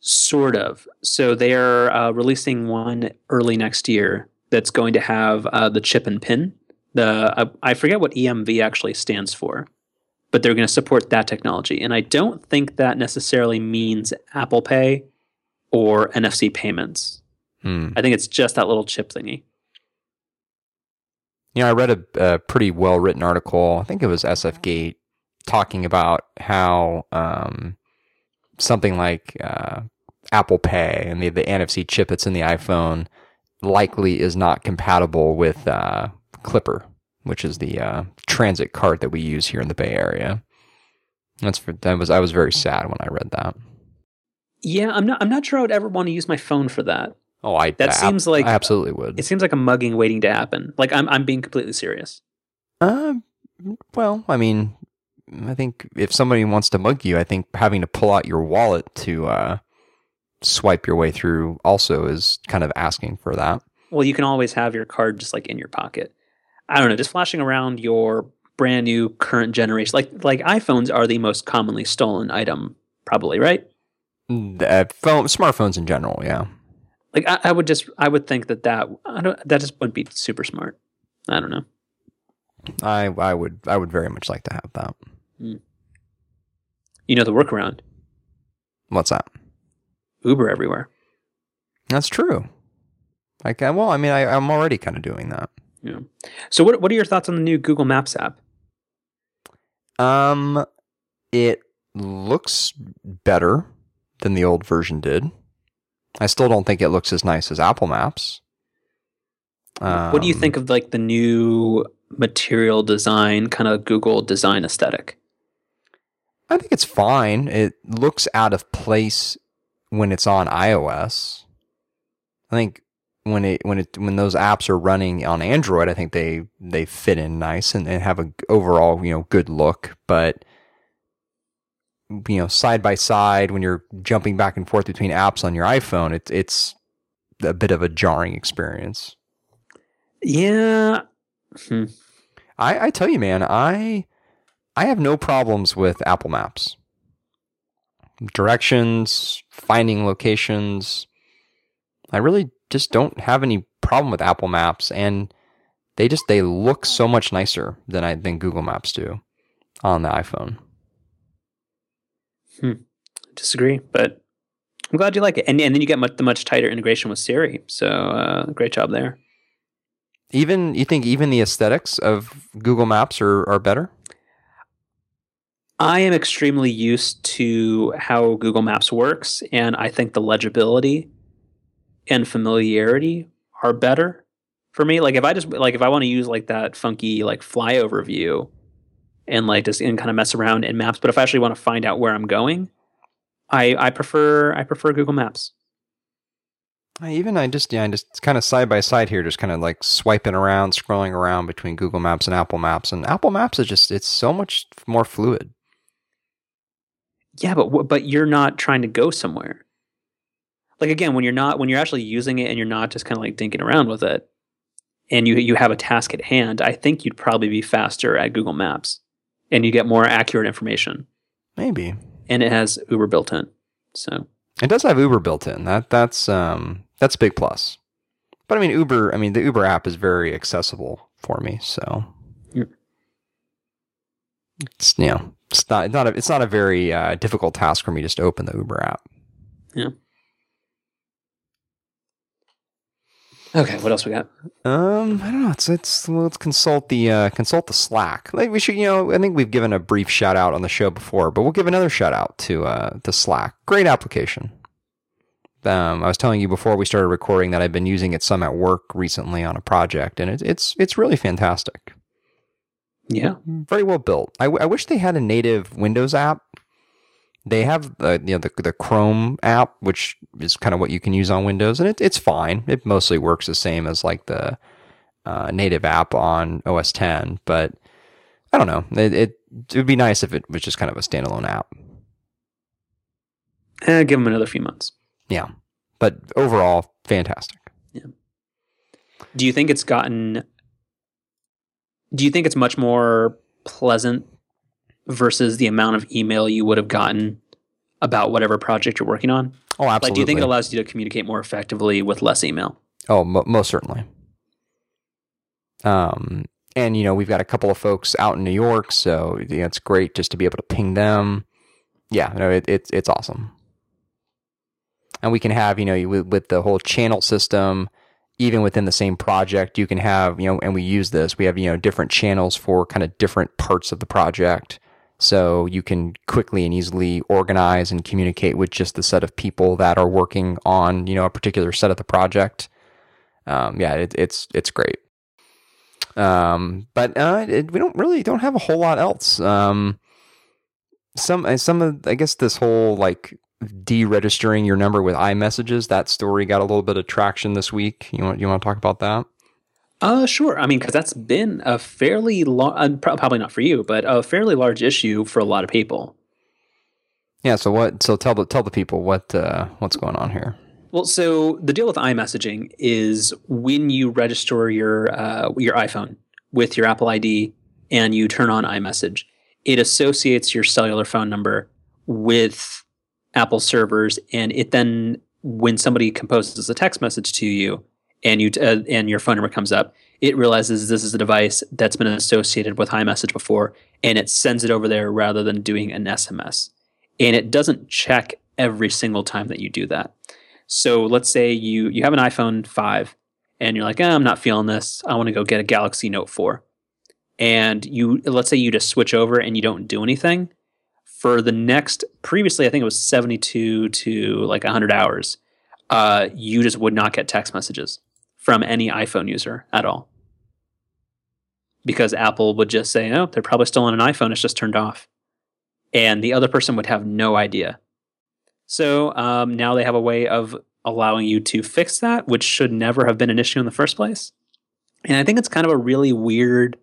Sort of. So they're uh, releasing one early next year that's going to have uh, the chip and pin. The uh, I forget what EMV actually stands for, but they're going to support that technology. And I don't think that necessarily means Apple Pay or NFC payments. Hmm. I think it's just that little chip thingy. You know, I read a, a pretty well written article. I think it was SF Gate talking about how um, something like uh, Apple Pay and the, the NFC chip that's in the iPhone likely is not compatible with uh, Clipper, which is the uh, transit card that we use here in the Bay Area. That's for, that was I was very sad when I read that. Yeah, I'm not. I'm not sure I would ever want to use my phone for that. Oh, I That seems like- I absolutely would. It seems like a mugging waiting to happen. Like I'm. I'm being completely serious. Uh, well, I mean, I think if somebody wants to mug you, I think having to pull out your wallet to uh, swipe your way through also is kind of asking for that. Well, you can always have your card just like in your pocket. I don't know, just flashing around your brand new current generation. Like like iPhones are the most commonly stolen item, probably, right? Uh, phone, smartphones in general, yeah. Like I, I would just I would think that that I don't that just wouldn't be super smart. I don't know. I I would I would very much like to have that. You know the workaround. What's that? Uber everywhere. That's true. Like, uh, well, I mean, I, I'm already kind of doing that. Yeah. So what what are your thoughts on the new Google Maps app? Um, it looks better than the old version did. I still don't think it looks as nice as Apple Maps. what do you Um, think of like the new material design, kind of Google design aesthetic? I think it's fine. It looks out of place when it's on iOS. I think when it when it when those apps are running on Android, I think they they fit in nice and, and have a overall you know good look. But you know, side by side when you're jumping back and forth between apps on your iPhone, it's it's a bit of a jarring experience. Yeah. Hmm. I, I tell you, man, I I have no problems with Apple Maps. Directions, finding locations. I really just don't have any problem with Apple Maps, and they just they look so much nicer than I than Google Maps do on the iPhone. Disagree, but I'm glad you like it, and and then you get much, the much tighter integration with Siri. So uh, great job there. Even you think even the aesthetics of Google Maps are are better? I am extremely used to how Google Maps works, and I think the legibility and familiarity are better for me. Like if I just like if I want to use like that funky like flyover view and like just and kind of mess around in maps, but if I actually want to find out where I'm going, I I prefer I prefer Google Maps. I even I just yeah, I just kind of side by side here, just kind of like swiping around, scrolling around between Google Maps and Apple Maps, and Apple Maps is just it's so much more fluid. Yeah, but but you're not trying to go somewhere. Like again, when you're not when you're actually using it and you're not just kind of like dinking around with it, and you you have a task at hand, I think you'd probably be faster at Google Maps, and you get more accurate information. Maybe. And it has Uber built in, so it does have Uber built in. That that's um that's a big plus. But I mean Uber, I mean the Uber app is very accessible for me, so yeah. it's you know it's not it's not a, it's not a very uh, difficult task for me just to open the Uber app. Yeah. Okay, what else we got? Um, I don't know. It's it's let's consult the uh, consult the Slack. Like we should, you know, I think we've given a brief shout out on the show before, but we'll give another shout out to uh, the Slack. Great application. Um, I was telling you before we started recording that I've been using it some at work recently on a project, and it, it's it's really fantastic. Yeah, very well built. I, w- I wish they had a native Windows app they have the you know the, the Chrome app, which is kind of what you can use on Windows, and it, it's fine. It mostly works the same as like the uh, native app on OS 10, but I don't know. It, it, it would be nice if it was just kind of a standalone app. Eh, give them another few months. Yeah, but overall, fantastic. Yeah. Do you think it's gotten? Do you think it's much more pleasant versus the amount of email you would have gotten about whatever project you're working on? Oh, absolutely. Like, do you think it allows you to communicate more effectively with less email? Oh, mo- most certainly. Um, and you know, we've got a couple of folks out in New York, so you know, it's great just to be able to ping them. Yeah, no, it, it's it's awesome. And we can have you know with the whole channel system, even within the same project, you can have you know, and we use this. We have you know different channels for kind of different parts of the project. So you can quickly and easily organize and communicate with just the set of people that are working on, you know, a particular set of the project. Um, yeah, it, it's it's great. Um, but uh, it, we don't really don't have a whole lot else. Um, some uh, some of I guess this whole like deregistering your number with iMessages that story got a little bit of traction this week. You want you want to talk about that? Uh, sure. I mean, because that's been a fairly long, uh, probably not for you, but a fairly large issue for a lot of people. Yeah. So what? So tell the tell the people what uh, what's going on here. Well, so the deal with iMessaging is when you register your uh, your iPhone with your Apple ID and you turn on iMessage, it associates your cellular phone number with Apple servers, and it then when somebody composes a text message to you, and you uh, and your phone number comes up, it realizes this is a device that's been associated with iMessage before, and it sends it over there rather than doing an SMS. And it doesn't check every single time that you do that. So let's say you you have an iPhone 5 and you're like, oh, I'm not feeling this. I want to go get a Galaxy Note 4. And you let's say you just switch over and you don't do anything for the next previously I think it was 72 to like 100 hours. Uh, you just would not get text messages from any iPhone user at all. Because Apple would just say, oh, they're probably still on an iPhone, it's just turned off. And the other person would have no idea. So um, now they have a way of allowing you to fix that, which should never have been an issue in the first place. And I think it's kind of a really weird,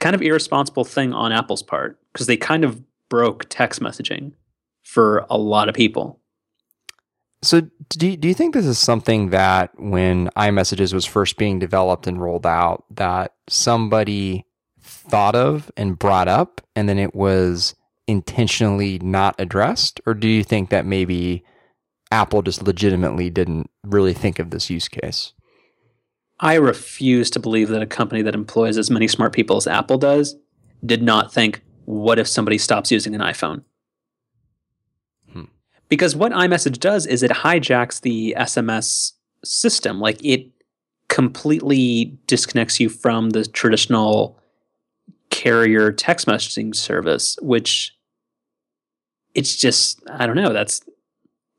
kind of irresponsible thing on Apple's part because they kind of broke text messaging for a lot of people. So, do you, do you think this is something that when iMessages was first being developed and rolled out, that somebody thought of and brought up, and then it was intentionally not addressed? Or do you think that maybe Apple just legitimately didn't really think of this use case? I refuse to believe that a company that employs as many smart people as Apple does did not think, what if somebody stops using an iPhone? Because what iMessage does is it hijacks the SMS system. Like it completely disconnects you from the traditional carrier text messaging service, which it's just, I don't know, that's,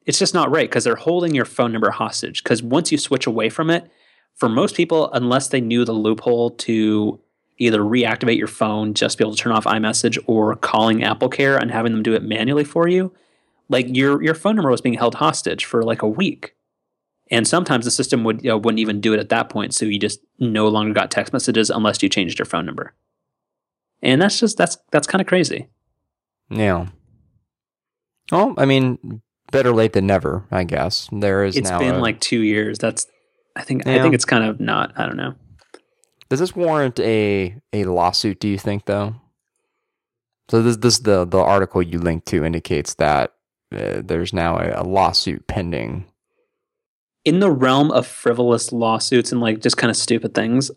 it's just not right because they're holding your phone number hostage. Because once you switch away from it, for most people, unless they knew the loophole to either reactivate your phone, just be able to turn off iMessage, or calling Apple Care and having them do it manually for you, like your your phone number was being held hostage for like a week. And sometimes the system would you know, wouldn't even do it at that point, so you just no longer got text messages unless you changed your phone number. And that's just that's that's kind of crazy. Yeah. Well, I mean, better late than never, I guess. There is It's been a- like two years. That's I think I think it's kind of not. I don't know. Does this warrant a a lawsuit? Do you think though? So this this the the article you linked to indicates that uh, there's now a, a lawsuit pending. In the realm of frivolous lawsuits and like just kind of stupid things,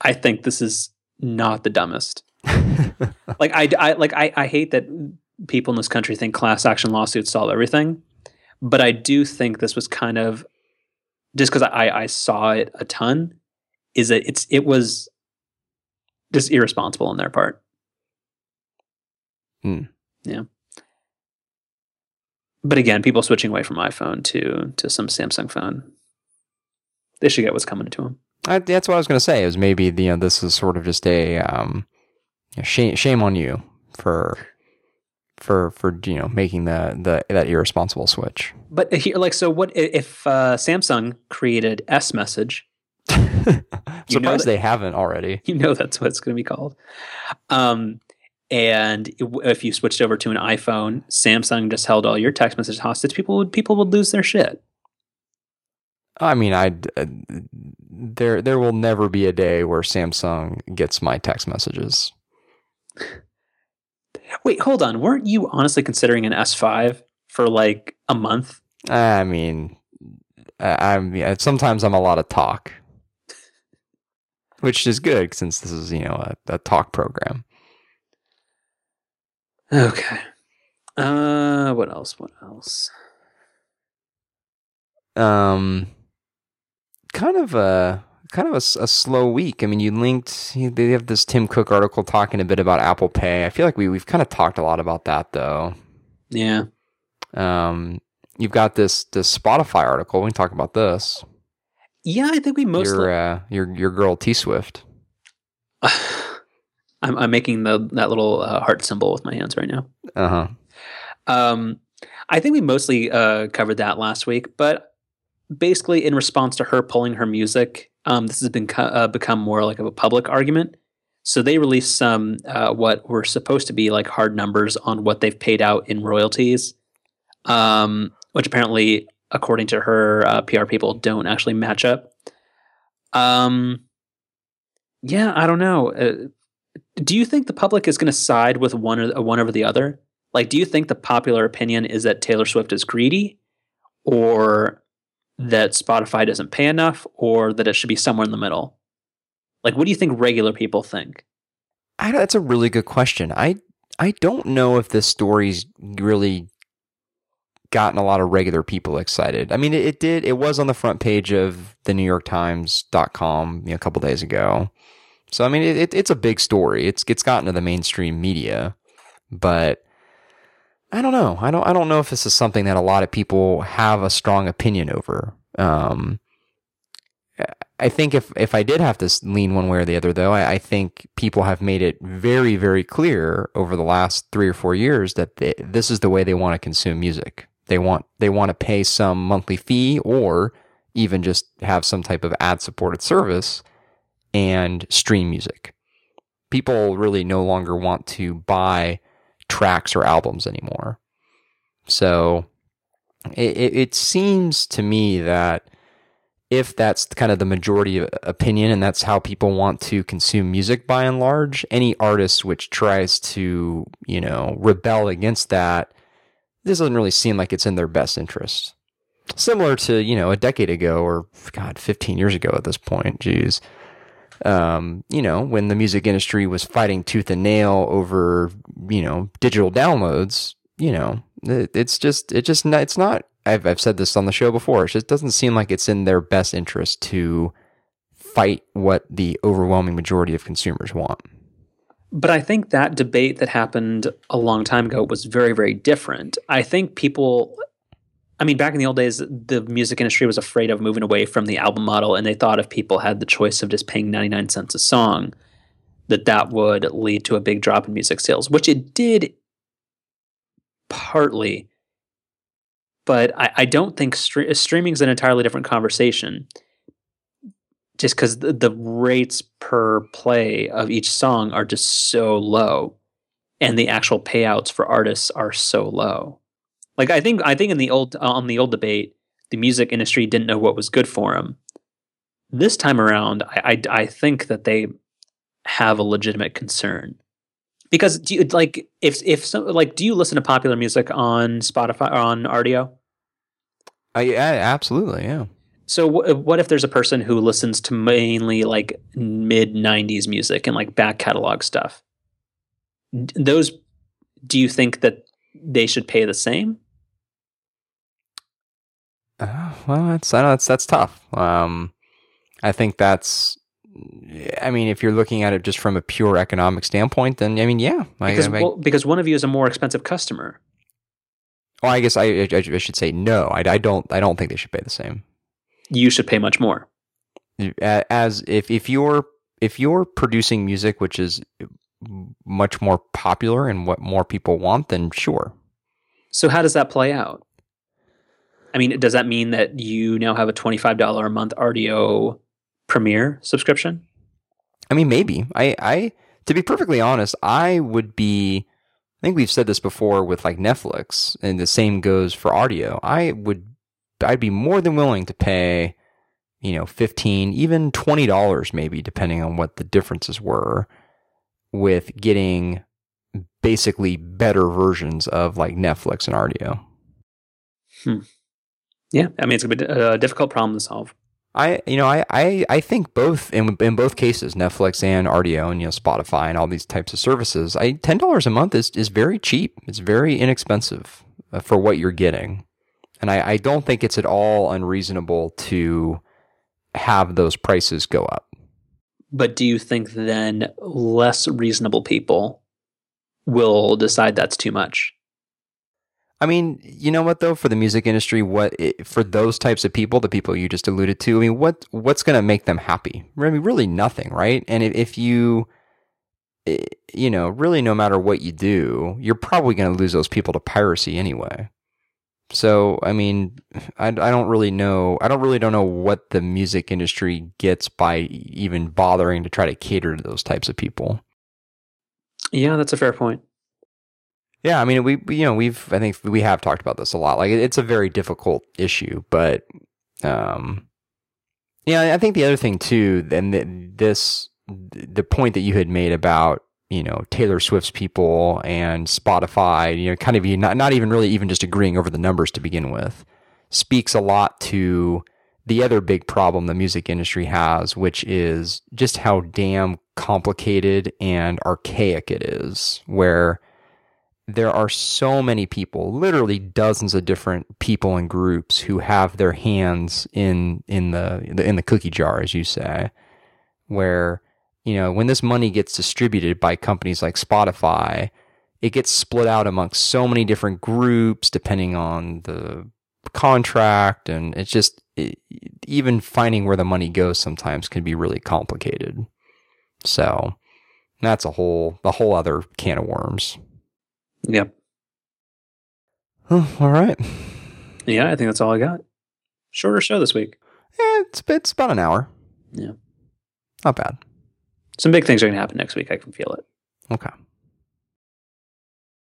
I think this is not the dumbest. <laughs> like I, I like I, I hate that people in this country think class action lawsuits solve everything, but I do think this was kind of just because I, I saw it a ton. Is that it's it was just irresponsible on their part. Hmm. Yeah. But again, people switching away from iPhone to to some Samsung phone, they should get what's coming to them. I, that's what I was going to say. Is maybe the, you know this is sort of just a um, shame shame on you for for for you know making the the that irresponsible switch. But here, like, so what if uh, Samsung created S Message? I'm <laughs> You surprised that- they haven't already. You know that's what it's going to be called. Um, and if you switched over to an iPhone, Samsung just held all your text messages hostage. People would people would lose their shit. I mean, I uh, there there will never be a day where Samsung gets my text messages. <sighs> Wait, hold on. Weren't you honestly considering an S5 for like a month? I mean, I, I'm yeah, sometimes I'm a lot of talk, <laughs> which is good since this is you know a, a talk program. Okay. Uh, what else? What else? Um, kind of a kind of a slow week. I mean, you linked you- they have this Tim Cook article talking a bit about Apple Pay. I feel like we we've kind of talked a lot about that though. Yeah. Um, you've got this this Spotify article. We can talk about this. Yeah, I think we mostly. your uh, your your girl T Swift. <sighs> <laughs> I'm, I'm making the that little uh, heart symbol with my hands right now. Uh huh. Um, I think we mostly uh, covered that last week, but basically, in response to her pulling her music, um, this has been co- uh, become more like of a public argument. So they released some uh, what were supposed to be like hard numbers on what they've paid out in royalties, um, which apparently, according to her uh, PR people, don't actually match up. Um, yeah, I don't know. Do you think the public is going to side with one or one over the other? Like, do you think the popular opinion is that Taylor Swift is greedy, or that Spotify doesn't pay enough, or that it should be somewhere in the middle? Like, what do you think regular people think? I, that's a really good question. I I don't know if this story's really gotten a lot of regular people excited. I mean, it, it did. It was on the front page of the New York Times.com you know, a couple days ago. So I mean, it, it, it's a big story. It's it's gotten to the mainstream media, but I don't know. I don't I don't know if this is something that a lot of people have a strong opinion over. Um, I think if if I did have to lean one way or the other, though, I, I think people have made it very very clear over the last three or four years that they, this is the way they want to consume music. They want they want to pay some monthly fee or even just have some type of ad supported service and stream music. People really no longer want to buy tracks or albums anymore. So it, it, seems to me that if that's kind of the majority opinion and that's how people want to consume music by and large, any artist which tries to, you know, rebel against that, this doesn't really seem like it's in their best interest. Similar to, you know, a decade ago or God, 15 years ago at this point, geez. Um, you know, when the music industry was fighting tooth and nail over, you know, digital downloads, you know, It, it's just it just it's not. I've I've said this on the show before. It just doesn't seem like it's in their best interest to fight what the overwhelming majority of consumers want. But I think that debate that happened a long time ago was very, very different. I think people, I mean, back in the old days, the music industry was afraid of moving away from the album model, and they thought if people had the choice of just paying 99 cents a song, that that would lead to a big drop in music sales, which it did partly. But I, I don't think stre- streaming is an entirely different conversation just because the, the rates per play of each song are just so low and the actual payouts for artists are so low like i think i think in the old uh, on the old debate the music industry didn't know what was good for them this time around i i, I think that they have a legitimate concern because do you like if if so, like do you listen to popular music on spotify or on rdio I, yeah absolutely yeah so w- what if there's a person who listens to mainly like mid 90s music and like back catalog stuff? D- those do you think that they should pay the same? Uh, well, that's I know that's that's tough. Um, I think that's. I mean, if you're looking at it just from a pure economic standpoint, then I mean, yeah, because I, I, well, because one of you is a more expensive customer. Well, I guess I, I, I should say no. I, I don't I don't think they should pay the same you should pay much more. As if if you're if you're producing music which is much more popular and what more people want, then sure. So how does that play out? I mean, does that mean that you now have a twenty-five dollar a month Rdio Premiere subscription? I mean, maybe. I, I, to be perfectly honest, I would be. I think we've said this before with like Netflix, and the same goes for Rdio. I would I'd be more than willing to pay, you know, 15, even $20 maybe, depending on what the differences were with getting basically better versions of like Netflix and Rdio. Hmm. Yeah, I mean it's gonna be a difficult problem to solve. I you know I I, I think both in in both cases Netflix and Rdio and you know Spotify and all these types of services I ten dollars a month is is very cheap it's very inexpensive uh, for what you're getting and I, I don't think it's at all unreasonable to have those prices go up. But do you think then less reasonable people will decide that's too much? I mean, you know what though, for the music industry, what it, for those types of people, the people you just alluded to, I mean, what what's going to make them happy? I mean, really nothing, right? And if, if you, you know, really, no matter what you do, you're probably going to lose those people to piracy anyway. So, I mean, I, I don't really know. I don't really don't know what the music industry gets by even bothering to try to cater to those types of people. Yeah, that's a fair point. Yeah, I mean, we, you know we've I think we have talked about this a lot. Like it's a very difficult issue, but um, yeah, I think the other thing too, and this the point that you had made about you know Taylor Swift's people and Spotify, you know, kind of not not even really even just agreeing over the numbers to begin with, speaks a lot to the other big problem the music industry has, which is just how damn complicated and archaic it is, where there are so many people, literally dozens of different people and groups who have their hands in in the in the cookie jar, as you say, where you know, when this money gets distributed by companies like Spotify, it gets split out amongst so many different groups depending on the contract. And it's just, it, even finding where the money goes sometimes can be really complicated. So that's a whole, a whole other can of worms. Yep. all right. Yeah, I think that's all I got. Shorter show this week. Yeah, it's, it's about an hour. Yeah. Not bad. Some big things are going to happen next week. I can feel it. Okay.